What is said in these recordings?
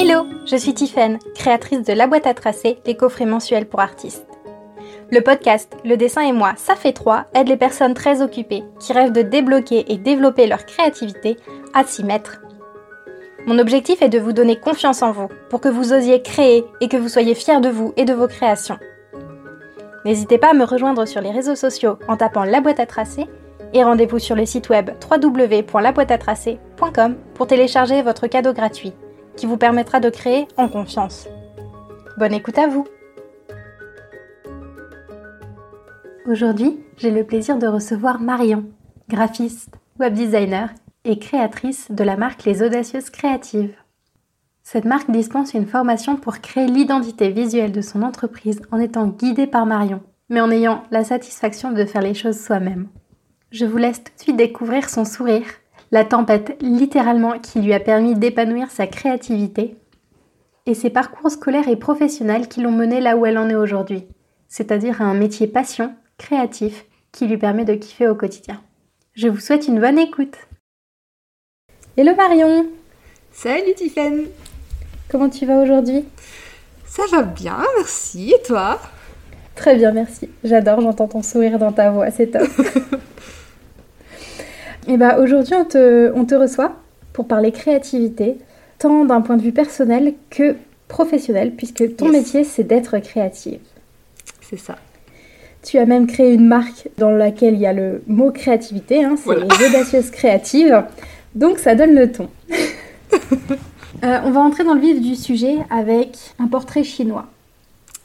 Hello, je suis Tiffaine, créatrice de La boîte à tracer, les coffrets mensuels pour artistes. Le podcast Le dessin et moi, ça fait trois, aide les personnes très occupées qui rêvent de débloquer et développer leur créativité à s'y mettre. Mon objectif est de vous donner confiance en vous pour que vous osiez créer et que vous soyez fiers de vous et de vos créations. N'hésitez pas à me rejoindre sur les réseaux sociaux en tapant La boîte à tracer et rendez-vous sur le site web www.laboîteatracer.com pour télécharger votre cadeau gratuit qui vous permettra de créer en confiance. Bonne écoute à vous Aujourd'hui, j'ai le plaisir de recevoir Marion, graphiste, web designer et créatrice de la marque Les Audacieuses Créatives. Cette marque dispense une formation pour créer l'identité visuelle de son entreprise en étant guidée par Marion, mais en ayant la satisfaction de faire les choses soi-même. Je vous laisse tout de suite découvrir son sourire, la tempête littéralement qui lui a permis d'épanouir sa créativité, et ses parcours scolaires et professionnels qui l'ont mené là où elle en est aujourd'hui, c'est-à-dire à un métier passion, créatif, qui lui permet de kiffer au quotidien. Je vous souhaite une bonne écoute. Hello Marion Salut Tiffany Comment tu vas aujourd'hui? Ça va bien, merci. Et toi? Très bien, merci. J'adore, j'entends ton sourire dans ta voix, c'est top. Et bah aujourd'hui, on te, on te reçoit pour parler créativité, tant d'un point de vue personnel que professionnel, puisque ton métier, c'est d'être créative. C'est ça. Tu as même créé une marque dans laquelle il y a le mot créativité, hein, c'est les audacieuses créatives. Donc ça donne le ton. Euh, on va entrer dans le vif du sujet avec un portrait chinois.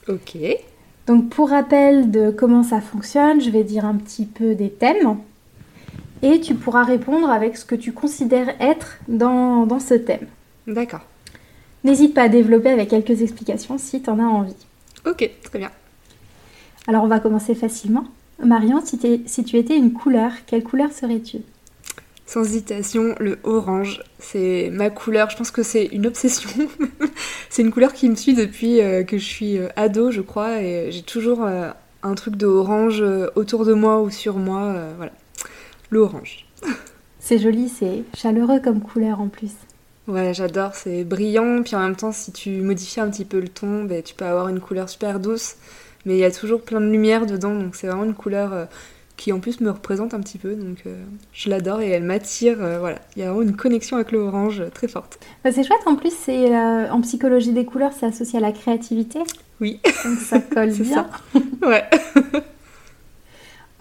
Ok. Donc pour rappel de comment ça fonctionne, je vais dire un petit peu des thèmes et tu pourras répondre avec ce que tu considères être dans, dans ce thème. D'accord. N'hésite pas à développer avec quelques explications si tu en as envie. Ok, très bien. Alors on va commencer facilement. Marion, si, si tu étais une couleur, quelle couleur serais-tu? Sans hésitation, le orange. C'est ma couleur, je pense que c'est une obsession. c'est une couleur qui me suit depuis euh, que je suis euh, ado, je crois, et j'ai toujours euh, un truc de orange autour de moi ou sur moi. voilà, le orange. c'est joli, c'est chaleureux comme couleur en plus. Ouais, j'adore, c'est brillant, puis en même temps, si tu modifies un petit peu le ton, ben, tu peux avoir une couleur super douce, mais il y a toujours plein de lumière dedans, donc c'est vraiment une couleur qui en plus me représente un petit peu, donc euh, je l'adore et elle m'attire. Euh, voilà, il y a vraiment une connexion avec le orange très forte. Bah, c'est chouette, en plus, c'est euh, en psychologie des couleurs, c'est associé à la créativité. Oui. Donc ça colle bien. Ça. Ouais.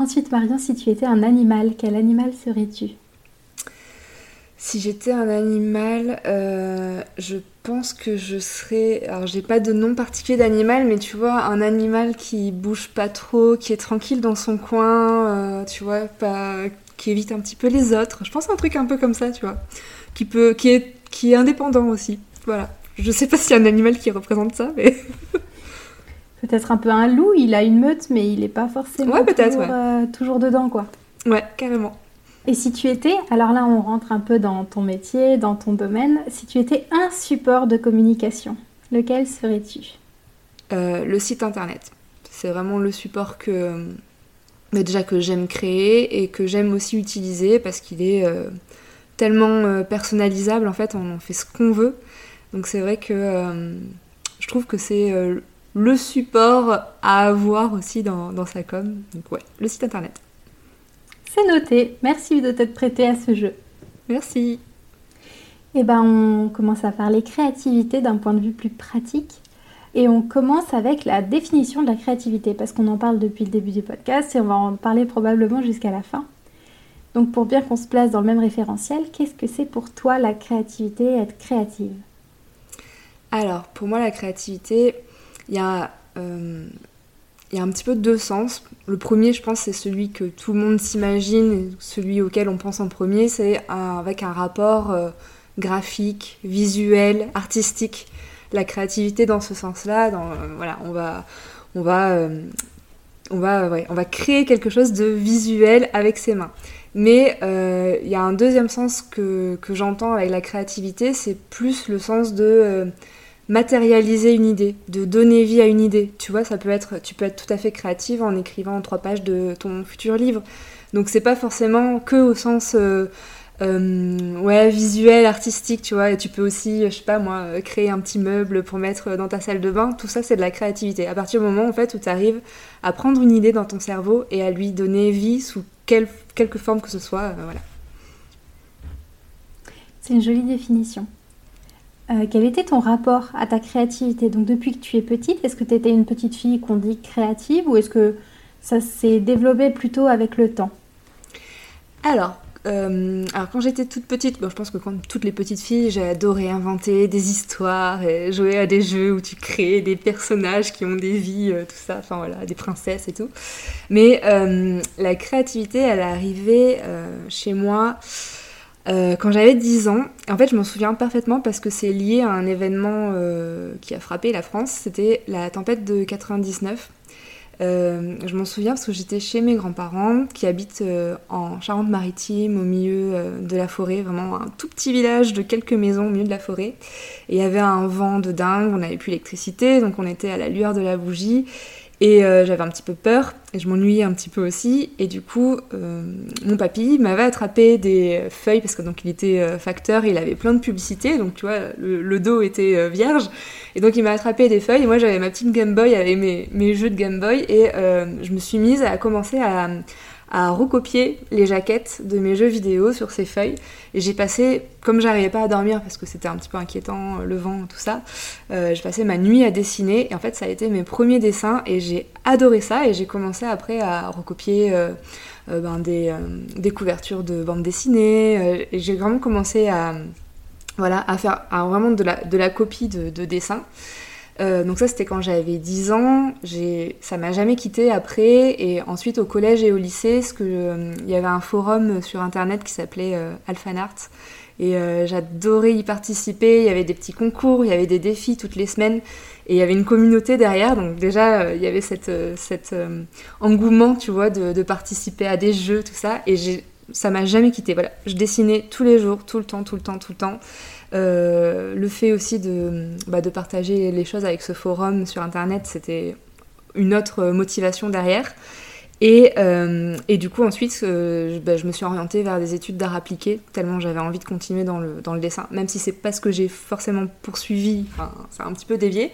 Ensuite, Marion, si tu étais un animal, quel animal serais-tu? Si j'étais un animal, je pense que je serais. Alors, j'ai pas de nom particulier d'animal, mais tu vois, un animal qui bouge pas trop, qui est tranquille dans son coin, euh, tu vois, pas... qui évite un petit peu les autres. Je pense à un truc un peu comme ça, tu vois. Qui, peut... qui, est... qui est indépendant aussi. Voilà. Je sais pas s'il y a un animal qui représente ça, mais. peut-être un peu un loup, il a une meute, mais il est pas forcément ouais, toujours, ouais. Euh, toujours dedans, quoi. Ouais, carrément. Et si tu étais, alors là on rentre un peu dans ton métier, dans ton domaine, si tu étais un support de communication, lequel serais-tu? Euh, Le site internet. C'est vraiment le support que déjà que j'aime créer et que j'aime aussi utiliser parce qu'il est euh, tellement personnalisable en fait, on en fait ce qu'on veut. Donc c'est vrai que je trouve que c'est le support à avoir aussi dans, dans sa com. Donc ouais, le site internet. C'est noté. Merci de t'être prêté à ce jeu. Merci. Eh ben, on commence à parler créativité d'un point de vue plus pratique. Et on commence avec la définition de la créativité, parce qu'on en parle depuis le début du podcast et on va en parler probablement jusqu'à la fin. Donc pour bien qu'on se place dans le même référentiel, qu'est-ce que c'est pour toi la créativité, être créative? Alors pour moi la créativité, il y a euh, il y a un petit peu deux sens. Le premier, je pense, c'est celui que tout le monde s'imagine, celui auquel on pense en premier, c'est avec un rapport euh, graphique, visuel, artistique. La créativité dans ce sens-là, euh, voilà, on va, on va, on va, on va créer quelque chose de visuel avec ses mains. Mais il y a un deuxième sens que, que j'entends avec la créativité, c'est plus le sens de matérialiser une idée, de donner vie à une idée. Tu vois, ça peut être, tu peux être tout à fait créative en écrivant trois pages de ton futur livre. Donc c'est pas forcément que au sens euh, euh, ouais, visuel, artistique, tu vois. Tu peux aussi, je sais pas moi, créer un petit meuble pour mettre dans ta salle de bain. Tout ça, c'est de la créativité. À partir du moment en fait où tu arrives à prendre une idée dans ton cerveau et à lui donner vie sous quelque forme que ce soit, voilà. C'est une jolie définition. Euh, quel était ton rapport à ta créativité Donc depuis que tu es petite, est-ce que tu étais une petite fille qu'on dit créative ou est-ce que ça s'est développé plutôt avec le temps alors, euh, alors quand j'étais toute petite, bon, je pense que quand toutes les petites filles, j'ai adoré inventer des histoires, et jouer à des jeux où tu crées des personnages qui ont des vies, euh, tout ça, enfin voilà, des princesses et tout. Mais la créativité, elle est arrivée chez moi euh, quand j'avais 10 ans, en fait je m'en souviens parfaitement parce que c'est lié à un événement euh, qui a frappé la France, c'était la tempête de 99. Euh, je m'en souviens parce que j'étais chez mes grands-parents qui habitent en Charente-Maritime au milieu de la forêt, vraiment un tout petit village de quelques maisons au milieu de la forêt. Et il y avait un vent de dingue, on n'avait plus d'électricité, donc on était à la lueur de la bougie. Et euh, j'avais un petit peu peur et je m'ennuyais un petit peu aussi. Et du coup, euh, mon papy m'avait attrapé des feuilles parce que donc il était euh, facteur, il avait plein de publicités, donc tu vois, le, dos était vierge. Et donc il m'a attrapé des feuilles. Et moi j'avais ma petite Game Boy avec mes, mes jeux de Game Boy et je me suis mise à commencer à, à recopier les jaquettes de mes jeux vidéo sur ces feuilles. Et j'ai passé, comme j'arrivais pas à dormir parce que c'était un petit peu inquiétant, le vent, tout ça, euh, j'ai passé ma nuit à dessiner. Et en fait, ça a été mes premiers dessins et j'ai adoré ça. Et j'ai commencé après à recopier euh, euh, ben, des, des, couvertures de bandes dessinées. et j'ai vraiment commencé à, voilà, à faire vraiment de la, de la copie de dessins. Euh, donc ça c'était quand j'avais 10 ans, ça m'a jamais quitté après. Et ensuite au collège et au lycée, ce que euh, il y avait un forum sur internet qui s'appelait euh, Alphanart. Et j'adorais y participer, il y avait des petits concours, il y avait des défis toutes les semaines. Et il y avait une communauté derrière. Donc déjà il y avait cet engouement tu vois de, participer à des jeux tout ça. Et ça m'a jamais quitté voilà, je dessinais tous les jours, tout le temps, tout le temps, tout le temps. Euh, le fait aussi de, bah, de, partager les choses avec ce forum sur Internet, c'était une autre motivation derrière. Et, euh, et du coup, ensuite, euh, bah, je me suis orientée vers des études d'art appliqué, tellement j'avais envie de continuer dans le, dans le dessin, même si c'est pas ce que j'ai forcément poursuivi, enfin, c'est un petit peu dévié.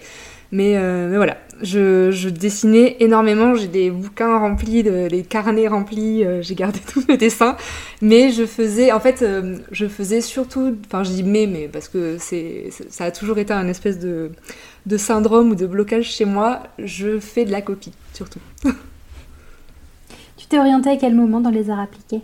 Mais, mais voilà, je, dessinais énormément, j'ai des bouquins remplis, de, des carnets remplis, j'ai gardé tous mes dessins. Mais je faisais, en fait, je faisais surtout, enfin je dis mais, mais parce que ça a toujours été un espèce de, de syndrome ou de blocage chez moi, je fais de la copie, surtout. Tu t'es orientée à quel moment dans les arts appliqués?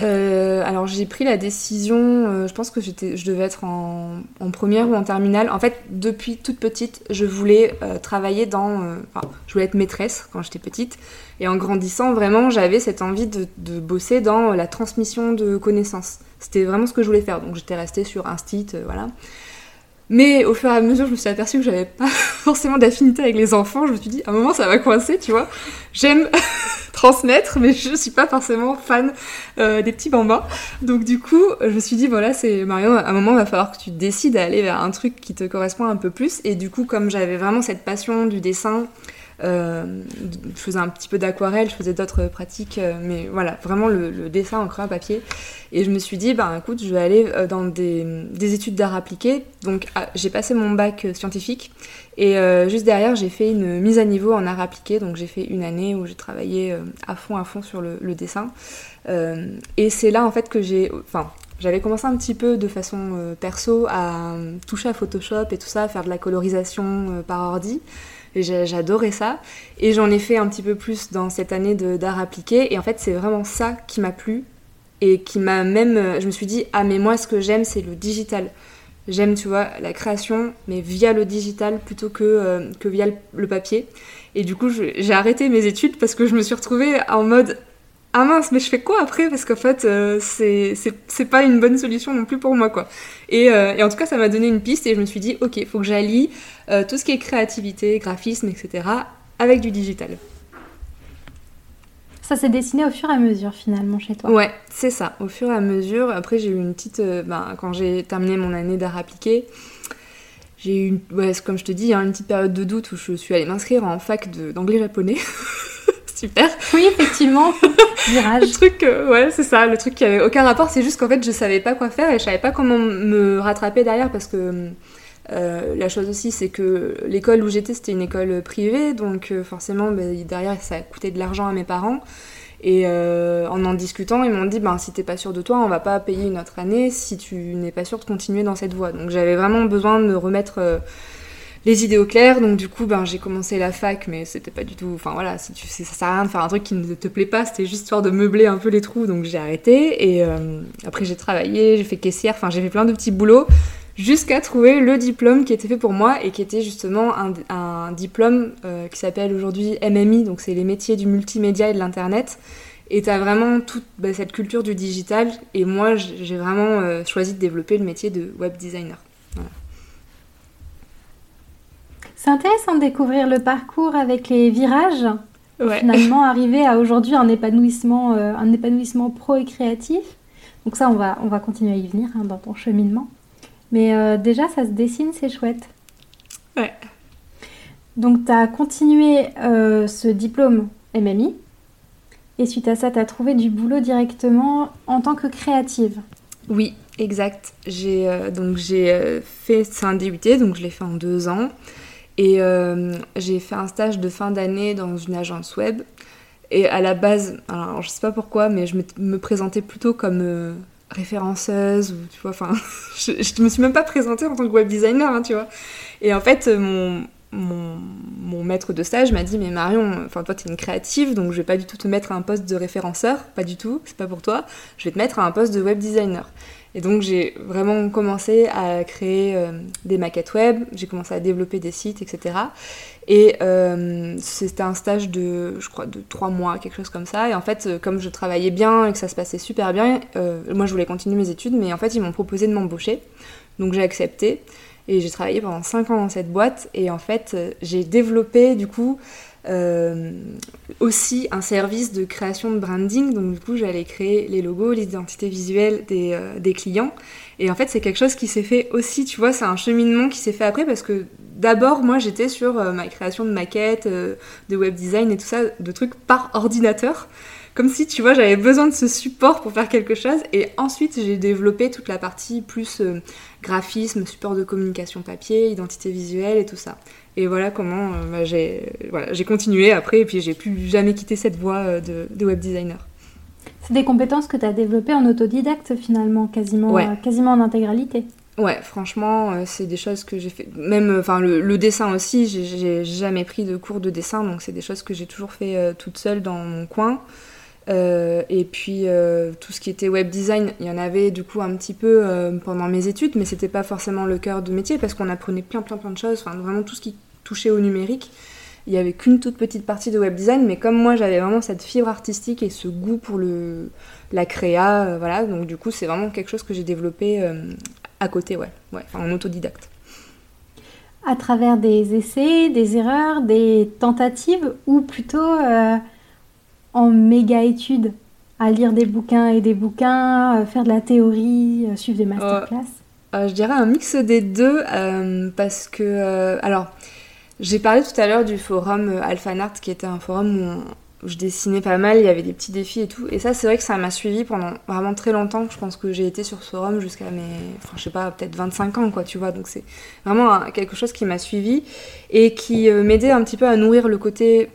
Euh, alors j'ai pris la décision, euh, je pense que j'étais, je devais être en, première ou en terminale. En fait, depuis toute petite, je voulais euh, travailler dans, enfin, je voulais être maîtresse quand j'étais petite. Et en grandissant, vraiment, j'avais cette envie de, de, bosser dans la transmission de connaissances. C'était vraiment ce que je voulais faire. Donc j'étais restée sur Instit, voilà. Mais au fur et à mesure, je me suis aperçue que j'avais pas forcément d'affinité avec les enfants. Je me suis dit, à un moment, ça va coincer, tu vois. J'aime transmettre, mais je suis pas forcément fan euh, des petits bambins. Donc du coup, je me suis dit, voilà, c'est Marion, à un moment, il va falloir que tu décides d'aller vers un truc qui te correspond un peu plus. Et du coup, comme j'avais vraiment cette passion du dessin, je faisais un petit peu d'aquarelle, je faisais d'autres pratiques, euh, mais voilà, vraiment le, dessin en crayon à papier. Et je me suis dit, ben écoute, je vais aller euh, dans des, des études d'art appliqué. Donc ah, j'ai passé mon bac scientifique et juste derrière, j'ai fait une mise à niveau en art appliqué. Donc j'ai fait une année où j'ai travaillé à fond, à fond sur le, le dessin. et c'est là en fait que j'ai, enfin, j'avais commencé un petit peu de façon perso à toucher à Photoshop et tout ça, à faire de la colorisation par ordi. J'adorais ça. Et j'en ai fait un petit peu plus dans cette année d'art appliqué. Et en fait, c'est vraiment ça qui m'a plu. Et qui m'a même. Euh, je me suis dit, ah, mais moi, ce que j'aime, c'est le digital. J'aime, tu vois, la création, mais via le digital plutôt que, euh, que via le, papier. Et du coup, j'ai arrêté mes études parce que je me suis retrouvée en mode ah mince, mais je fais quoi après? Parce qu'en fait, euh, c'est pas une bonne solution non plus pour moi, quoi. Et, euh, et en tout cas, ça m'a donné une piste et je me suis dit, ok, faut que j'allie euh, tout ce qui est créativité, graphisme, etc., avec du digital. Ça s'est dessiné au fur et à mesure finalement chez toi? Ouais, c'est ça, au fur et à mesure. Après, j'ai eu une petite. Ben, quand j'ai terminé mon année d'art appliqué, j'ai eu, une, ouais, comme je te dis, hein, une petite période de doute où je suis allée m'inscrire en fac d'anglais-japonais. Super. Oui, effectivement. Virage. le truc, euh, ouais, c'est ça. Le truc qui avait aucun rapport, c'est juste qu'en fait, je savais pas quoi faire et je savais pas comment me rattraper derrière parce que euh, la chose aussi, c'est que l'école où j'étais, c'était une école privée, donc euh, forcément, bah, derrière, ça coûtait de l'argent à mes parents. Et euh, en en discutant, ils m'ont dit ben, si t'es pas sûr de toi, on va pas payer une autre année si tu n'es pas sûr de continuer dans cette voie. Donc j'avais vraiment besoin de me remettre les idées au clair. Donc du coup, ben, j'ai commencé la fac, mais c'était pas du tout. Enfin voilà, si tu, ça sert à rien de faire un truc qui ne te plaît pas, c'était juste histoire de meubler un peu les trous. Donc j'ai arrêté. Et après, j'ai travaillé, j'ai fait caissière, enfin j'ai fait plein de petits boulots jusqu'à trouver le diplôme qui était fait pour moi et qui était justement un, diplôme euh, qui s'appelle aujourd'hui MMI, donc c'est les métiers du multimédia et de l'internet. Et tu as vraiment toute bah, cette culture du digital et moi j'ai vraiment euh, choisi de développer le métier de web designer. C'est intéressant de découvrir le parcours avec les virages. Finalement, arriver à aujourd'hui un épanouissement, euh, un épanouissement pro et créatif. Donc ça, on va, on va continuer à y venir hein, dans ton cheminement. Mais euh, déjà, ça se dessine, c'est chouette. Ouais. Donc, tu as continué euh, ce diplôme MMI. Et suite à ça, tu as trouvé du boulot directement en tant que créative. Oui, exact. J'ai euh, donc j'ai fait c'est un DUT, donc je l'ai fait en deux ans. Et j'ai fait un stage de fin d'année dans une agence web. Et à la base, alors je sais pas pourquoi, mais je me présentais plutôt comme référenceuse ou tu vois enfin je, je me suis même pas présentée en tant que web designer hein, tu vois. Et en fait mon mon, mon maître de stage m'a dit mais Marion enfin toi t'es une créative donc je vais pas du tout te mettre à un poste de référenceur pas du tout c'est pas pour toi. Je vais te mettre à un poste de web designer et donc j'ai vraiment commencé à créer euh, des maquettes web j'ai commencé à développer des sites etc et euh, c'était un stage de, je crois, de trois mois, quelque chose comme ça. Et en fait, euh, comme je travaillais bien et que ça se passait super bien, moi je voulais continuer mes études, mais en fait ils m'ont proposé de m'embaucher. Donc j'ai accepté. Et j'ai travaillé pendant cinq ans dans cette boîte. Et en fait, j'ai développé du coup aussi un service de création de branding. Donc du coup, j'allais créer les logos, l'identité visuelle des, des clients. Et en fait, c'est quelque chose qui s'est fait aussi, tu vois, c'est un cheminement qui s'est fait après parce que d'abord, moi, j'étais sur euh, ma création de maquettes, euh, de web design et tout ça, de trucs par ordinateur. Comme si, tu vois, j'avais besoin de ce support pour faire quelque chose. Et ensuite, j'ai développé toute la partie plus euh, graphisme, support de communication papier, identité visuelle et tout ça. Et voilà comment bah, j'ai voilà, continué après. Et puis, j'ai plus jamais quitté cette voie de, de web designer. C'est des compétences que tu as développées en autodidacte finalement, quasiment, quasiment en intégralité. Ouais, franchement, euh, c'est des choses que j'ai fait. Même, euh, enfin, le, dessin aussi, j'ai jamais pris de cours de dessin, donc c'est des choses que j'ai toujours fait euh, toute seule dans mon coin. et puis tout ce qui était web design, il y en avait du coup un petit peu pendant mes études, mais c'était pas forcément le cœur de métier parce qu'on apprenait plein plein plein de choses, enfin vraiment tout ce qui touchait au numérique. Il y avait qu'une toute petite partie de web design, mais comme moi j'avais vraiment cette fibre artistique et ce goût pour le la créa, voilà, donc du coup c'est vraiment quelque chose que j'ai développé à côté, ouais, ouais en autodidacte. À travers des essais, des erreurs, des tentatives ou plutôt euh, en méga études à lire des bouquins et des bouquins, euh, faire de la théorie, euh, suivre des masterclass? Je dirais un mix des deux parce que, alors, j'ai parlé tout à l'heure du forum Alphanart qui était un forum où je dessinais pas mal, il y avait des petits défis et tout. Et ça, c'est vrai que ça m'a suivi pendant vraiment très longtemps. Je pense que j'ai été sur ce forum jusqu'à mes, je sais pas, peut-être 25 ans, quoi, tu vois. Donc c'est vraiment quelque chose qui m'a suivi et qui euh, m'aidait un petit peu à nourrir le côté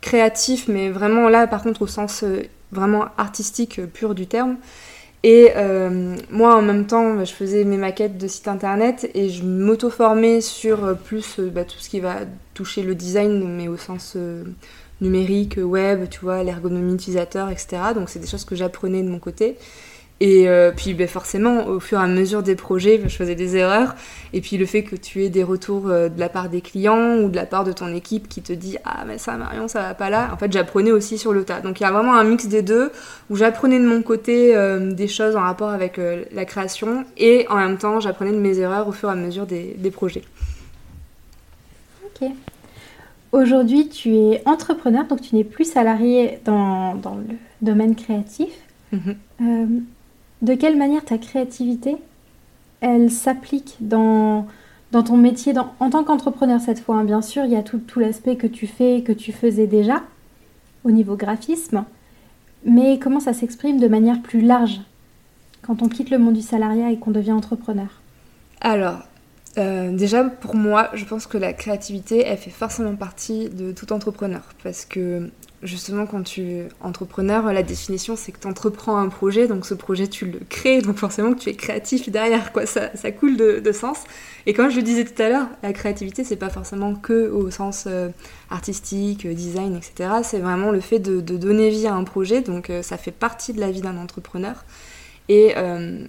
créatif, mais vraiment là, par contre, au sens euh, vraiment artistique euh, pur du terme. Et moi, en même temps, je faisais mes maquettes de site internet et je m'auto-formais sur plus bah, tout ce qui va toucher le design, mais au sens numérique, web, tu vois, l'ergonomie utilisateur, etc. Donc c'est des choses que j'apprenais de mon côté. Et euh, puis ben, forcément, au fur et à mesure des projets, je faisais des erreurs. Et puis le fait que tu aies des retours euh, de la part des clients ou de la part de ton équipe qui te dit Ah, mais ça, Marion, ça va pas là. En fait, j'apprenais aussi sur le tas. Donc il y a vraiment un mix des deux où j'apprenais de mon côté euh, des choses en rapport avec la création et en même temps, j'apprenais de mes erreurs au fur et à mesure des, des projets. Ok. Aujourd'hui, tu es entrepreneur, donc tu n'es plus salarié dans, le domaine créatif. Mhm. De quelle manière ta créativité, elle s'applique dans, dans ton métier en tant qu'entrepreneur cette fois hein, Bien sûr, il y a tout, tout l'aspect que tu fais, que tu faisais déjà. au niveau graphisme, mais comment ça s'exprime de manière plus large quand on quitte le monde du salariat et qu'on devient entrepreneur? Alors, euh, déjà pour moi, je pense que la créativité, elle fait forcément partie de tout entrepreneur. Parce que justement, quand tu es entrepreneur, la définition, c'est que tu entreprends un projet, donc ce projet, tu le crées, donc forcément que tu es créatif derrière, quoi. Ça, ça coule de, sens. Et comme je le disais tout à l'heure, la créativité, c'est pas forcément que au sens euh, artistique, design, etc. C'est vraiment le fait de, donner vie à un projet, donc euh, ça fait partie de la vie d'un entrepreneur. Et,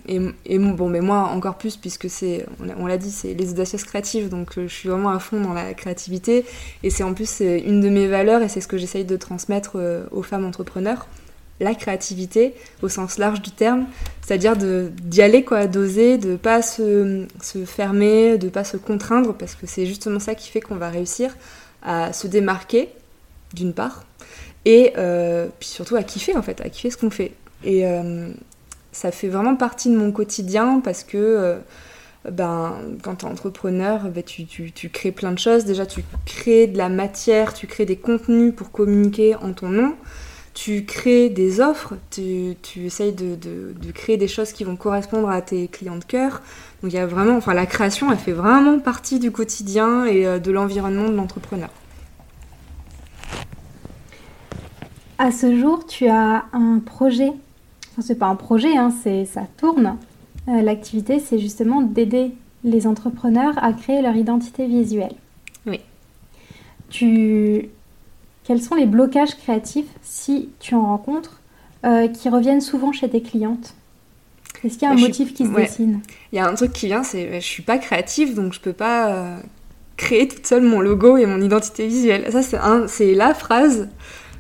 et, bon, mais moi encore plus, puisque c'est, on l'a dit, c'est les audacieuses créatives, donc euh, je suis vraiment à fond dans la créativité. Et c'est en plus une de mes valeurs, et c'est ce que j'essaye de transmettre euh, aux femmes entrepreneurs la créativité au sens large du terme, c'est-à-dire d'y aller, quoi, d'oser, de pas se, se, fermer, de pas se contraindre, parce que c'est justement ça qui fait qu'on va réussir à se démarquer, d'une part, et euh, puis surtout à kiffer en fait, à kiffer ce qu'on fait. Ça fait vraiment partie de mon quotidien parce que euh, ben, quand tu es entrepreneur, ben, tu, tu, crées plein de choses. Déjà, tu crées de la matière, tu crées des contenus pour communiquer en ton nom. Tu crées des offres, tu, tu essayes de, de, de, créer des choses qui vont correspondre à tes clients de cœur. Donc il y a vraiment, enfin la création, elle fait vraiment partie du quotidien et euh, de l'environnement de l'entrepreneur. À ce jour, tu as un projet Enfin, c'est pas un projet, hein, c'est ça tourne. Euh, l'activité, c'est justement d'aider les entrepreneurs à créer leur identité visuelle. Oui. Tu... Quels sont les blocages créatifs, si tu en rencontres, euh, qui reviennent souvent chez tes clientes? Est-ce qu'il y a un bah, motif qui se dessine? Il y a un truc qui vient, c'est je suis pas créative, donc je peux pas euh, créer toute seule mon logo et mon identité visuelle. Ça, c'est, c'est la phrase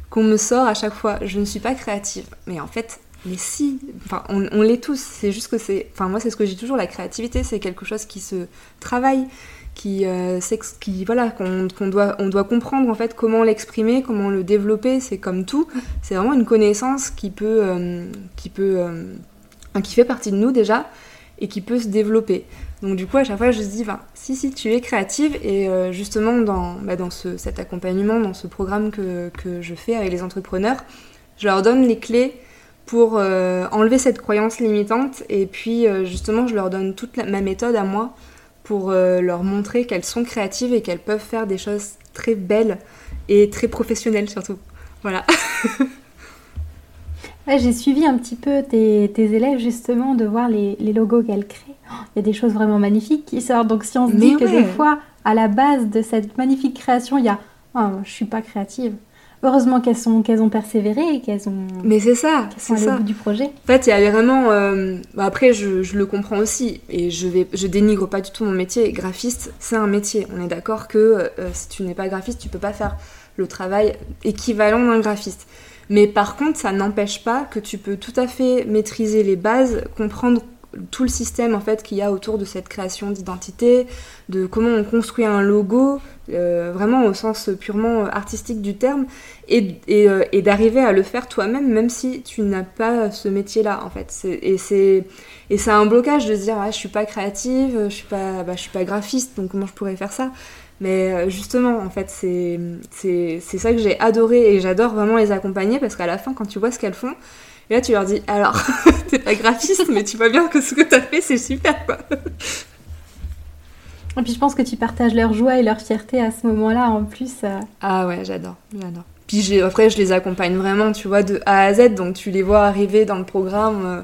qu'on me sort à chaque fois. Je ne suis pas créative. Mais en fait, mais si, enfin, on, l'est tous. C'est juste que c'est, enfin, moi, c'est ce que j'ai toujours. La créativité, c'est quelque chose qui se travaille, qui, euh, qui voilà, qu'on doit, on doit comprendre en fait comment l'exprimer, comment le développer. C'est comme tout. C'est vraiment une connaissance qui peut, euh, qui peut, euh, qui fait partie de nous déjà et qui peut se développer. Donc du coup, à chaque fois, je me dis, si, si, tu es créative, et euh, justement, dans, bah, dans ce, cet accompagnement, dans ce programme que, que, je fais avec les entrepreneurs, je leur donne les clés pour euh, enlever cette croyance limitante et puis euh, justement je leur donne toute ma méthode à moi pour euh, leur montrer qu'elles sont créatives et qu'elles peuvent faire des choses très belles et très professionnelles surtout. Voilà. J'ai suivi un petit peu tes, élèves justement de voir les, logos qu'elles créent. Oh, il y a des choses vraiment magnifiques qui sortent. Donc si on se dit que des fois, à la base de cette magnifique création, il y a oh, je suis pas créative heureusement qu'elles sont qu'elles ont persévéré et qu'elles ont mais c'est ça c'est ça. bout du projet. En fait il y avait vraiment euh, bah, après je, je, le comprends aussi et je vais je dénigre pas du tout mon métier. Graphiste c'est un métier. On est d'accord que euh, si tu n'es pas graphiste tu peux pas faire le travail équivalent d'un graphiste. Mais par contre ça n'empêche pas que tu peux tout à fait maîtriser les bases comprendre tout le système en fait qu'il y a autour de cette création d'identité, de comment on construit un logo, euh, vraiment au sens purement artistique du terme, et, euh, et, d'arriver à le faire toi-même, même si tu n'as pas ce métier-là en fait. Et c'est et c'est un blocage de se dire ah, je suis pas créative, je suis pas bah, je suis pas graphiste, donc comment je pourrais faire ça? Mais euh, justement, en fait, c'est ça que j'ai adoré et j'adore vraiment les accompagner parce qu'à la fin, quand tu vois ce qu'elles font, et là, tu leur dis, alors, t'es pas graphiste, mais tu vois bien que ce que t'as fait, c'est super, quoi. Et puis je pense que tu partages leur joie et leur fierté à ce moment-là, en plus. Euh. Ah ouais, j'adore, j'adore. Puis après, je les accompagne vraiment, tu vois, de A à Z, donc tu les vois arriver dans le programme euh,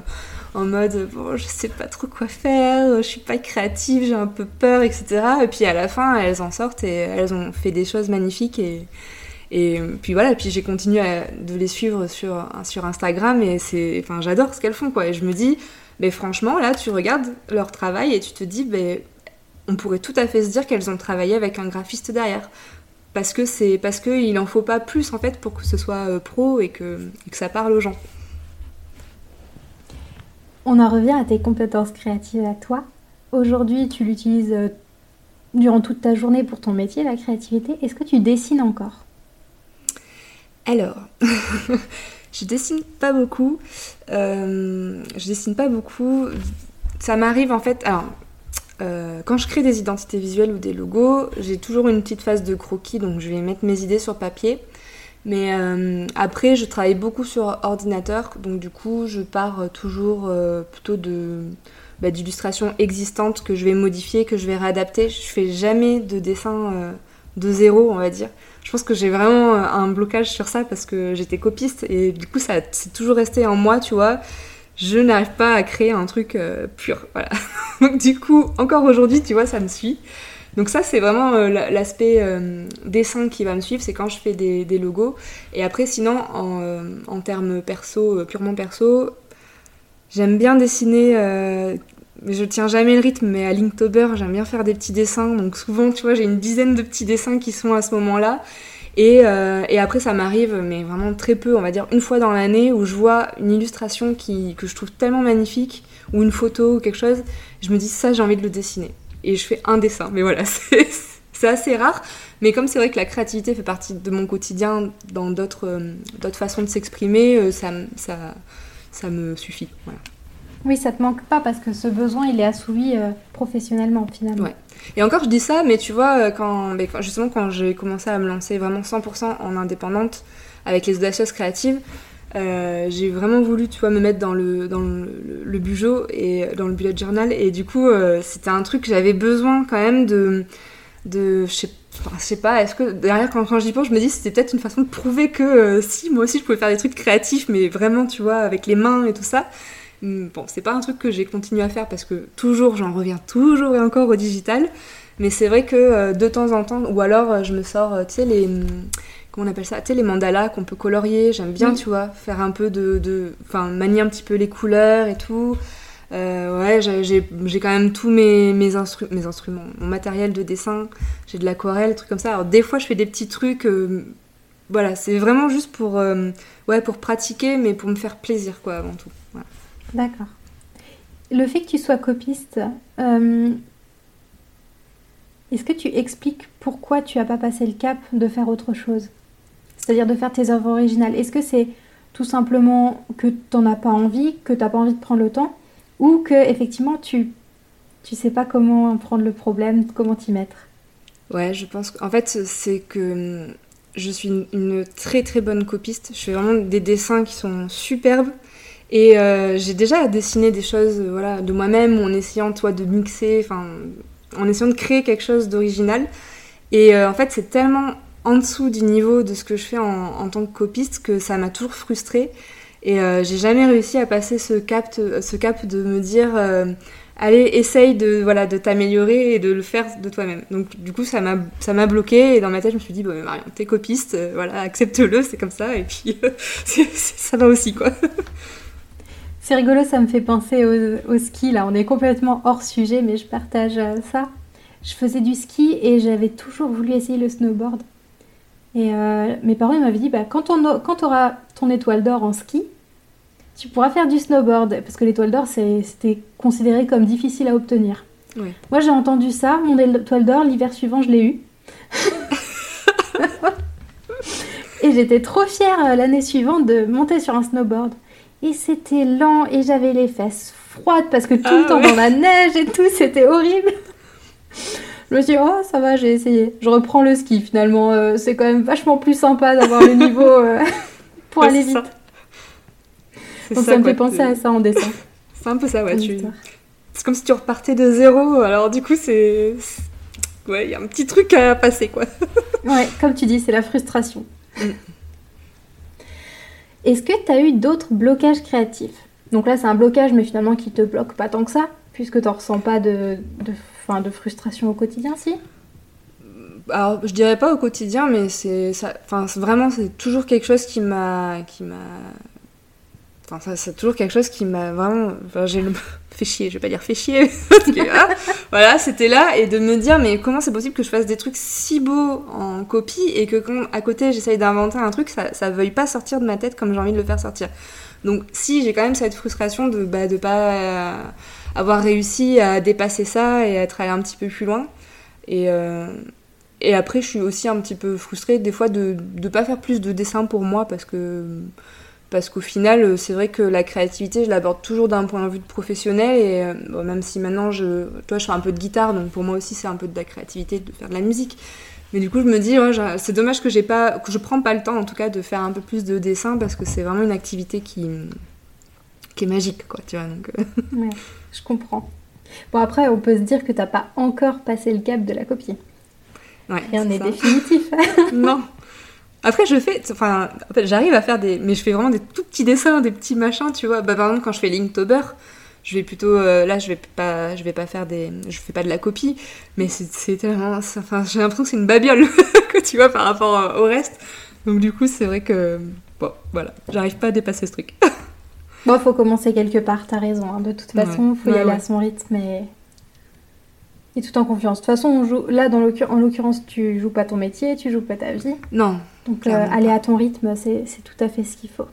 en mode, bon, je sais pas trop quoi faire, je suis pas créative, j'ai un peu peur, etc. Et puis à la fin, elles en sortent et elles ont fait des choses magnifiques et et puis voilà, puis j'ai continué de les suivre sur, sur Instagram et c'est, enfin, j'adore ce qu'elles font quoi. Et je me dis, mais franchement, là, tu regardes leur travail et tu te dis, ben, on pourrait tout à fait se dire qu'elles ont travaillé avec un graphiste derrière. Parce que c'est parce qu'il n'en faut pas plus en fait pour que ce soit euh, pro et que, que ça parle aux gens. On en revient à tes compétences créatives à toi. Aujourd'hui, tu l'utilises euh, durant toute ta journée pour ton métier, la créativité. Est-ce que tu dessines encore? Alors, je dessine pas beaucoup. Euh, je dessine pas beaucoup. Ça m'arrive en fait. Alors, euh, quand je crée des identités visuelles ou des logos, j'ai toujours une petite phase de croquis, donc je vais mettre mes idées sur papier. Mais après, je travaille beaucoup sur ordinateur, donc du coup, je pars toujours plutôt bah, d'illustrations existantes que je vais modifier, que je vais réadapter. Je fais jamais de dessin de zéro, on va dire. Je pense que j'ai vraiment un blocage sur ça parce que j'étais copiste et du coup, ça c'est toujours resté en moi, tu vois. Je n'arrive pas à créer un truc euh, pur, voilà. Donc du coup, encore aujourd'hui, tu vois, ça me suit. Donc ça, c'est vraiment euh, l'aspect euh, dessin qui va me suivre, c'est quand je fais des, logos. Et après, sinon, en, termes perso, purement perso, j'aime bien dessiner je tiens jamais le rythme, mais à Linktober, j'aime bien faire des petits dessins. Donc souvent, tu vois, j'ai une dizaine de petits dessins qui sont à ce moment-là. Et, euh, et, après, ça m'arrive, mais vraiment très peu, on va dire une fois dans l'année, où je vois une illustration qui, que je trouve tellement magnifique, ou une photo, ou quelque chose, je me dis ça, j'ai envie de le dessiner. Et je fais un dessin. Mais voilà, c'est assez rare. Mais comme c'est vrai que la créativité fait partie de mon quotidien dans d'autres euh, façons de s'exprimer, euh, ça, ça, ça me suffit. Voilà. Oui, ça te manque pas parce que ce besoin, il est assouvi euh, professionnellement finalement. Et encore, je dis ça, mais tu vois, euh, quand, justement, quand j'ai commencé à me lancer vraiment 100% en indépendante avec les audacieuses créatives, euh, j'ai vraiment voulu, tu vois, me mettre dans le, dans le, et dans le bullet journal. Et du coup, c'était un truc que j'avais besoin quand même de. de je sais sais pas, est-ce que derrière quand, quand j'y pense, je me dis c'était peut-être une façon de prouver que si moi aussi je pouvais faire des trucs créatifs, mais vraiment tu vois avec les mains et tout ça. Hmm, bon, c'est pas un truc que j'ai continué à faire parce que toujours j'en reviens toujours et encore au digital. Mais c'est vrai que euh, de temps en temps, ou alors euh, je me sors, euh, tu sais, les. Hmm, comment on appelle ça Tu sais, les mandalas qu'on peut colorier. J'aime bien, tu vois, faire un peu de. Enfin, manier un petit peu les couleurs et tout. ouais, j'ai quand même tous mes, mes, mes instruments, mon matériel de dessin. J'ai de l'aquarelle, trucs comme ça. Alors, des fois, je fais des petits trucs. voilà, c'est vraiment juste pour, ouais, pour pratiquer, mais pour me faire plaisir, quoi, avant tout. D'accord. Le fait que tu sois copiste, euh, est-ce que tu expliques pourquoi tu n'as pas passé le cap de faire autre chose? C'est-à-dire de faire tes œuvres originales? Est-ce que c'est tout simplement que tu n'en as pas envie, que tu n'as pas envie de prendre le temps, ou que effectivement tu tu sais pas comment prendre le problème, comment t'y mettre? Ouais, je pense qu'en fait c'est que hum, je suis une, une, très très bonne copiste. Je fais vraiment des dessins qui sont superbes. Et euh, j'ai déjà dessiné des choses euh, voilà, de moi-même en essayant toi, de mixer, en essayant de créer quelque chose d'original. Et euh, en fait, c'est tellement en dessous du niveau de ce que je fais en, tant que copiste que ça m'a toujours frustrée. Et j'ai jamais réussi à passer ce cap, ce cap de me dire allez, essaye de, voilà, de t'améliorer et de le faire de toi-même. Donc du coup, ça m'a, bloqué et dans ma tête, je me suis dit, bon, Marion, t'es copiste, voilà, accepte-le, c'est comme ça, et puis ça va aussi, quoi. C'est rigolo, ça me fait penser au, ski. Là, on est complètement hors sujet, mais je partage euh, ça. Je faisais du ski et j'avais toujours voulu essayer le snowboard. Et euh, mes parents m'avaient dit bah, quand tu auras ton étoile d'or en ski, tu pourras faire du snowboard. Parce que l'étoile d'or, c'était considéré comme difficile à obtenir. Moi, j'ai entendu ça. Mon étoile d'or, l'hiver suivant, je l'ai eu. et j'étais trop fière euh, l'année suivante de monter sur un snowboard. Et c'était lent et j'avais les fesses froides parce que tout le ah temps dans la neige et tout, c'était horrible. Je me suis dit, oh, ça va, j'ai essayé. Je reprends le ski finalement. Euh, c'est quand même vachement plus sympa d'avoir le niveau euh, pour aller vite. Donc ça, me fait penser à ça en dessin. C'est un peu ça, ouais. C'est comme si tu repartais de zéro. Alors du coup, c'est. Ouais, il y a un petit truc à passer, quoi. ouais, comme tu dis, c'est la frustration. Mm. Est-ce que tu as eu d'autres blocages créatifs? Donc là, c'est un blocage, mais finalement qui te bloque pas tant que ça, puisque tu ressens pas de, de, de frustration au quotidien, si? Alors je dirais pas au quotidien mais c'est enfin vraiment c'est toujours quelque chose qui m'a qui m'a Enfin, c'est toujours quelque chose qui m'a vraiment. Enfin, j'ai le... fait chier, je vais pas dire fait chier. Ah, voilà, c'était là. Et de me dire, mais comment c'est possible que je fasse des trucs si beaux en copie et que quand à côté j'essaye d'inventer un truc, ça, ça veuille pas sortir de ma tête comme j'ai envie de le faire sortir. Donc, si j'ai quand même cette frustration de bah, de pas euh, avoir réussi à dépasser ça et être allé un petit peu plus loin. Et. Euh, et après, je suis aussi un petit peu frustrée des fois de ne pas faire plus de dessins pour moi parce que parce qu'au final, euh, c'est vrai que la créativité, je l'aborde toujours d'un point de vue de professionnel. Et euh, même si maintenant, je, toi, je fais un peu de guitare, donc pour moi aussi, c'est un peu de la créativité de faire de la musique. Mais du coup, je me dis, c'est dommage que j'ai pas, que je prends pas le temps, en tout cas, de faire un peu plus de dessin parce que c'est vraiment une activité qui, qui est magique, quoi, tu vois. Donc, euh. ouais, je comprends. Bon, après, on peut se dire que t'as pas encore passé le cap de la copie. Ouais, Rien n'est définitif. non. Après, je fais, enfin, en fait, j'arrive à faire des, mais je fais vraiment des tout petits dessins, des petits machins, tu vois. Bah, par exemple, quand je fais Linktober, je vais plutôt euh, là je vais pas je vais pas faire des je fais pas de la copie mais c'est tellement enfin j'ai l'impression que c'est une babiole que tu vois par rapport au reste donc du coup c'est vrai que bon voilà j'arrive pas à dépasser ce truc bon faut commencer quelque part t'as raison hein. de toute façon il faut y aller à son rythme et et tout en confiance de toute façon on joue là dans en l'occurrence tu joues pas ton métier tu joues pas ta vie non donc euh, aller à ton rythme c'est tout à fait ce qu'il faut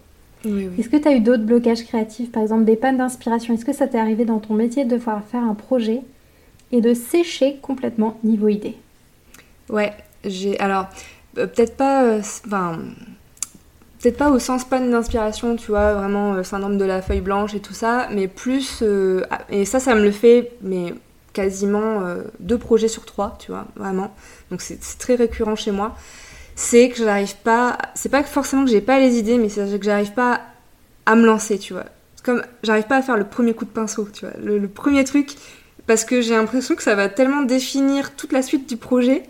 est-ce que tu as eu d'autres blocages créatifs, par exemple des pannes d'inspiration? Est-ce que ça t'est arrivé dans ton métier de devoir faire un projet et de sécher complètement niveau idée? Ouais, j'ai. Alors, euh, peut-être pas. Euh, enfin. peut-être pas au sens panne d'inspiration, tu vois, vraiment euh, syndrome de la feuille blanche et tout ça, mais plus. Ah, et ça, ça me le fait, mais quasiment deux projets sur trois, tu vois, vraiment. Donc c'est très récurrent chez moi c'est que j'arrive pas. C'est pas forcément que j'ai pas les idées, mais c'est que j'arrive pas à me lancer, tu vois. Comme j'arrive pas à faire le premier coup de pinceau, tu vois. Le, premier truc, parce que j'ai l'impression que ça va tellement définir toute la suite du projet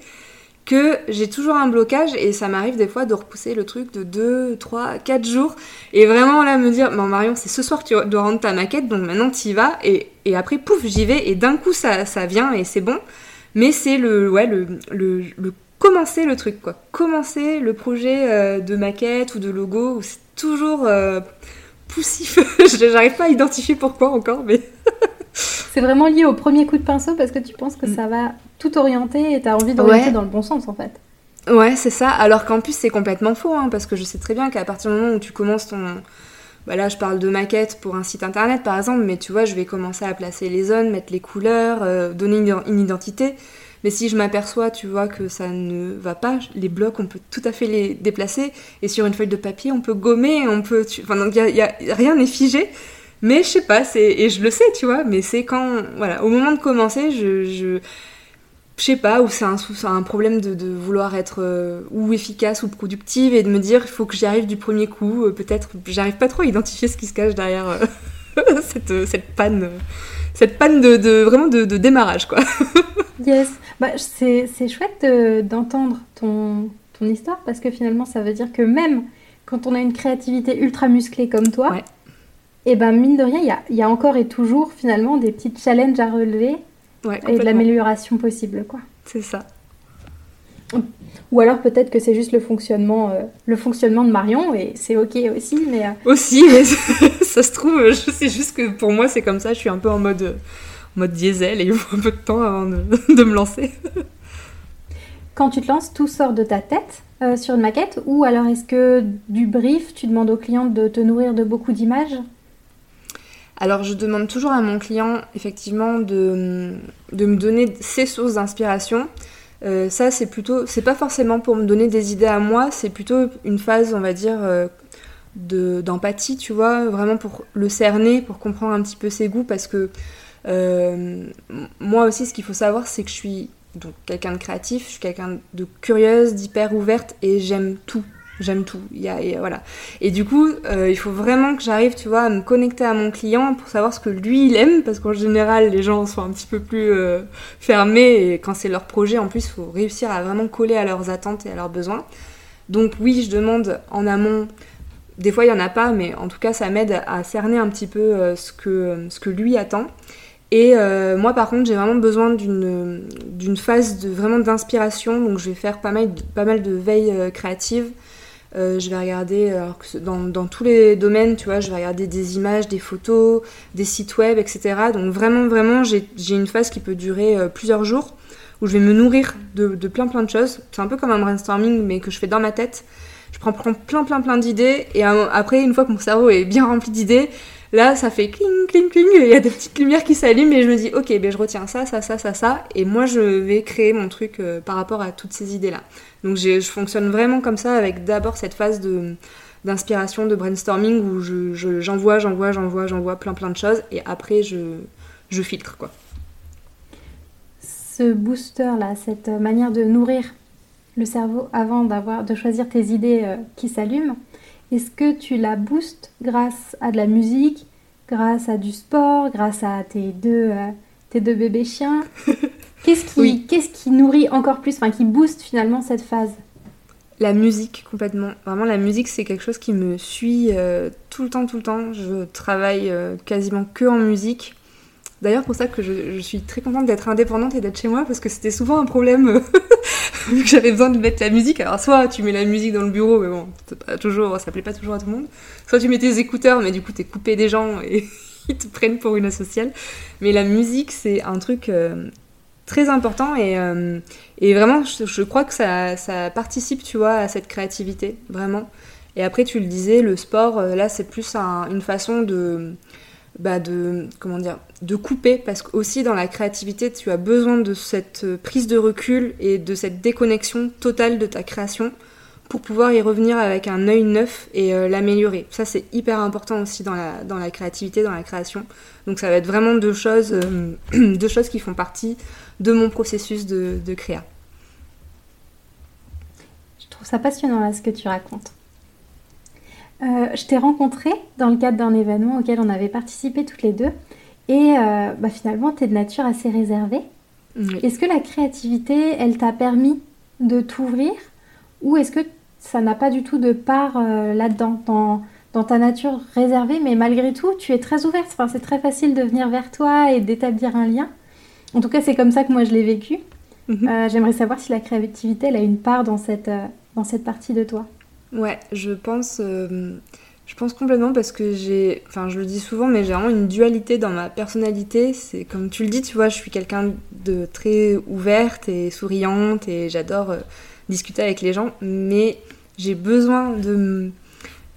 que j'ai toujours un blocage et ça m'arrive des fois de repousser le truc de 2, 3, 4 jours et vraiment là me dire bon Marion c'est ce soir que tu dois rendre ta maquette donc maintenant tu y vas et, après pouf j'y vais et d'un coup ça, ça vient et c'est bon mais c'est le, ouais, le, le, le commencer le truc, quoi. Commencer le projet euh, de maquette ou de logo, c'est toujours euh, poussif. J'arrive pas à identifier pourquoi encore, mais. c'est vraiment lié au premier coup de pinceau parce que tu penses que mm. ça va tout orienter et tu as envie d'orienter dans le bon sens en fait. Ouais, c'est ça. Alors qu'en plus, c'est complètement faux, hein, parce que je sais très bien qu'à partir du moment où tu commences ton. Bah là, je parle de maquette pour un site internet par exemple, mais tu vois, je vais commencer à placer les zones, mettre les couleurs, euh, donner une identité. Mais si je m'aperçois, tu vois, que ça ne va pas, les blocs, on peut tout à fait les déplacer. Et sur une feuille de papier, on peut gommer, on peut. Enfin, donc, y a, rien n'est figé. Mais je sais pas, et je le sais, tu vois, mais c'est quand. Voilà, au moment de commencer, je. je je sais pas, ou c'est un, un, problème de, de vouloir être euh, ou efficace ou productive et de me dire il faut que j'y arrive du premier coup. Euh, peut-être, j'arrive pas trop à identifier ce qui se cache derrière euh, cette, cette panne, cette panne de, de vraiment de, de, démarrage quoi. yes, bah, c'est chouette d'entendre ton, ton histoire parce que finalement, ça veut dire que même quand on a une créativité ultra musclée comme toi, et ben mine de rien, il y a, y a, encore et toujours finalement des petits challenges à relever et de l'amélioration possible. quoi. C'est ça. Ou alors peut-être que c'est juste le fonctionnement, euh, le fonctionnement de Marion et c'est ok aussi, mais... Euh, aussi, mais ça se trouve, je sais juste que pour moi c'est comme ça, je suis un peu en mode mode diesel et il faut un peu de temps avant de, me lancer. Quand tu te lances, tout sort de ta tête euh, sur une maquette ou alors est-ce que du brief, tu demandes au client de te nourrir de beaucoup d'images? Alors je demande toujours à mon client effectivement de, me donner ses sources d'inspiration. Euh, ça c'est plutôt, c'est pas forcément pour me donner des idées à moi, c'est plutôt une phase on va dire euh, d'empathie, tu vois, vraiment pour le cerner, pour comprendre un petit peu ses goûts parce que euh, moi aussi, ce qu'il faut savoir, c'est que je suis donc quelqu'un de créatif, je suis quelqu'un de curieuse, d'hyper ouverte et j'aime tout. J'aime tout. Il y a, voilà. Et du coup, euh, il faut vraiment que j'arrive, tu vois, à me connecter à mon client pour savoir ce que lui il aime, parce qu'en général, les gens sont un petit peu plus euh, fermés et quand c'est leur projet, en plus, il faut réussir à vraiment coller à leurs attentes et à leurs besoins. Donc oui, je demande en amont. Des fois, il y en a pas, mais en tout cas, ça m'aide à cerner un petit peu ce que ce que lui attend. Et euh, moi, par contre, j'ai vraiment besoin d'une phase de, vraiment d'inspiration. Donc, je vais faire pas mal, pas mal de veille euh, créative. Euh, je vais regarder, dans, dans, tous les domaines, tu vois, je vais regarder des images, des photos, des sites web, etc. Donc, vraiment, vraiment, j'ai une phase qui peut durer plusieurs jours où je vais me nourrir de, plein, plein de choses. C'est un peu comme un brainstorming, mais que je fais dans ma tête. Je prends, plein, plein, plein d'idées. Et après, une fois que mon cerveau est bien rempli d'idées, Là, ça fait cling, cling, cling, il y a des petites lumières qui s'allument et je me dis, ok, ben je retiens ça, ça, ça, ça, ça, et moi je vais créer mon truc euh, par rapport à toutes ces idées-là. Donc je fonctionne vraiment comme ça avec d'abord cette phase de d'inspiration, de brainstorming où j'envoie, je, j'envoie, j'envoie, j'envoie plein plein de choses et après je, je filtre quoi. Ce booster là, cette manière de nourrir le cerveau avant d'avoir de choisir tes idées euh, qui s'allument. Est-ce que tu la boostes grâce à de la musique, grâce à du sport, grâce à tes deux, euh, tes deux bébés chiens? Qu'est-ce qui, qu'est-ce qui nourrit encore plus, enfin qui booste finalement cette phase? La musique, complètement. Vraiment, la musique, c'est quelque chose qui me suit euh, tout le temps, tout le temps. Je travaille quasiment que en musique. D'ailleurs, pour ça que je, suis très contente d'être indépendante et d'être chez moi parce que c'était souvent un problème vu que j'avais besoin de mettre la musique. Alors, soit tu mets la musique dans le bureau, mais bon, pas toujours, ça plaît pas toujours à tout le monde. Soit tu mets tes écouteurs, mais du coup, t'es coupé des gens et ils te prennent pour une asociale. Mais la musique, c'est un truc euh, très important et, euh, et vraiment, je, crois que ça, ça, participe, tu vois, à cette créativité, vraiment. Et après, tu le disais, le sport, euh, là, c'est plus une façon de bah de comment dire de couper parce qu'aussi dans la créativité tu as besoin de cette prise de recul et de cette déconnexion totale de ta création pour pouvoir y revenir avec un œil neuf et euh, l'améliorer. Ça c'est hyper important aussi dans la, dans la créativité, dans la création. Donc ça va être vraiment deux choses, euh, deux choses qui font partie de mon processus de, de créa. Je trouve ça passionnant là ce que tu racontes. Euh, je t'ai rencontré dans le cadre d'un événement auquel on avait participé toutes les deux. Et bah, finalement, tu es de nature assez réservée. Est-ce que la créativité, elle t'a permis de t'ouvrir? Ou est-ce que ça n'a pas du tout de part euh, là-dedans, dans, ta nature réservée, mais malgré tout, tu es très ouverte. Enfin, c'est très facile de venir vers toi et d'établir un lien. En tout cas, c'est comme ça que moi je l'ai vécu. Mhm. J'aimerais savoir si la créativité, elle a une part dans cette, dans cette partie de toi. Ouais, je pense, euh, je pense complètement parce que j'ai, enfin je le dis souvent, mais j'ai vraiment une dualité dans ma personnalité. C'est comme tu le dis, tu vois, je suis quelqu'un de très ouverte et souriante et j'adore euh, discuter avec les gens, mais j'ai besoin de,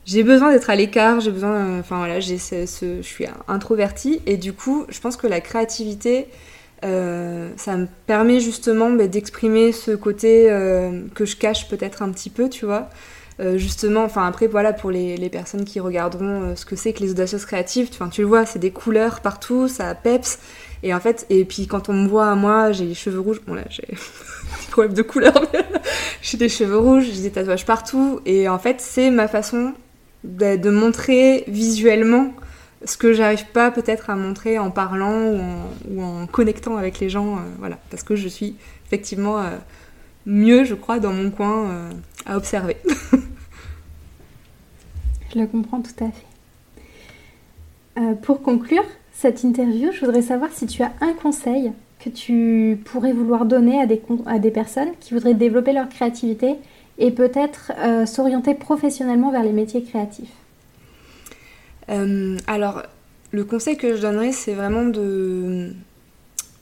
j'ai besoin d'être à l'écart, j'ai besoin, enfin voilà, je suis introvertie et du coup, je pense que la créativité euh, ça me permet justement bah, d'exprimer ce côté que je cache peut-être un petit peu, tu vois. Euh, justement, enfin après voilà pour les, personnes qui regarderont euh, ce que c'est que les audacieuses créatives, tu le vois, c'est des couleurs partout, ça peps. Et en fait, et puis quand on me voit, moi, j'ai les cheveux rouges. Bon là, j'ai des problèmes de couleur. j'ai des cheveux rouges, j'ai des tatouages partout. Et en fait, c'est ma façon de, montrer visuellement ce que j'arrive pas peut-être à montrer en parlant ou en, connectant avec les gens. Euh, voilà, parce que je suis effectivement mieux, je crois, dans mon coin à observer. Je le comprends tout à fait. Euh, pour conclure cette interview, je voudrais savoir si tu as un conseil que tu pourrais vouloir donner à des, à des personnes qui voudraient développer leur créativité et peut-être euh, s'orienter professionnellement vers les métiers créatifs. Euh, alors, le conseil que je donnerais, c'est vraiment de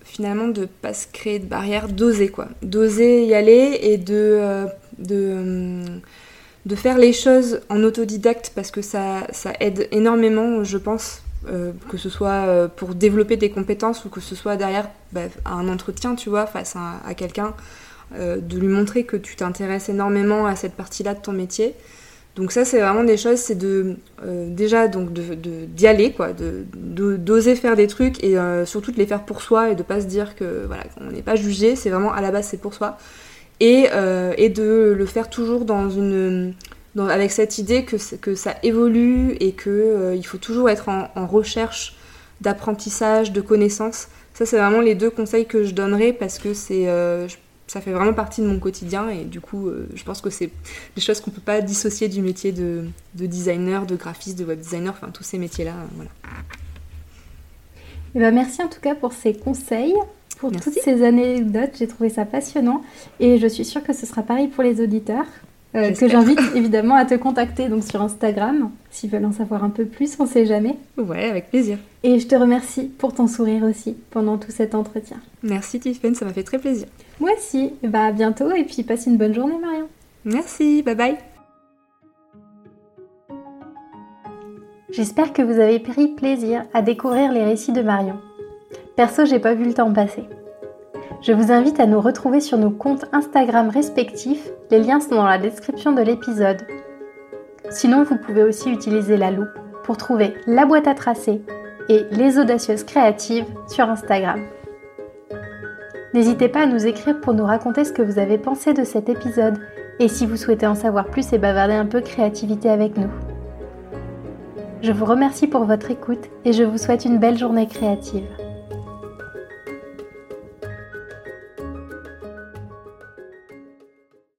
finalement de pas se créer de barrières, d'oser quoi, d'oser y aller et de, de faire les choses en autodidacte parce que ça aide énormément, je pense, euh, que ce soit euh, pour développer des compétences ou que ce soit derrière bah, un entretien, tu vois, face à, quelqu'un, euh, de lui montrer que tu t'intéresses énormément à cette partie-là de ton métier. Donc ça, c'est vraiment des choses, c'est de déjà donc de d'y aller, quoi, de d'oser faire des trucs et surtout de les faire pour soi et de pas se dire que voilà, on n'est pas jugé. C'est vraiment à la base c'est pour soi et, et de le faire toujours dans une, avec cette idée que, que ça évolue et qu'il euh, faut toujours être en, en recherche d'apprentissage, de connaissances. Ça, c'est vraiment les deux conseils que je donnerais parce que c'est, euh, ça fait vraiment partie de mon quotidien et du coup, euh, je pense que c'est des choses qu'on peut pas dissocier du métier de, de, designer, de graphiste, de web designer, enfin tous ces métiers-là. voilà. Et eh ben merci en tout cas pour ces conseils pour toutes ces anecdotes. J'ai trouvé ça passionnant et je suis sûre que ce sera pareil pour les auditeurs. Euh, que j'invite évidemment à te contacter donc sur Instagram s'ils veulent en savoir un peu plus, on sait jamais. Ouais, avec plaisir. Et je te remercie pour ton sourire aussi pendant tout cet entretien. Merci Tiffany, ça m'a fait très plaisir. Moi aussi. Bah à bientôt et puis passe une bonne journée Marion. Merci, bye bye. J'espère que vous avez pris plaisir à découvrir les récits de Marion. Perso, j'ai pas vu le temps passer. Je vous invite à nous retrouver sur nos comptes Instagram respectifs, les liens sont dans la description de l'épisode. Sinon, vous pouvez aussi utiliser la loupe pour trouver la boîte à tracer et les audacieuses créatives sur Instagram. N'hésitez pas à nous écrire pour nous raconter ce que vous avez pensé de cet épisode et si vous souhaitez en savoir plus et bavarder un peu créativité avec nous. Je vous remercie pour votre écoute et je vous souhaite une belle journée créative.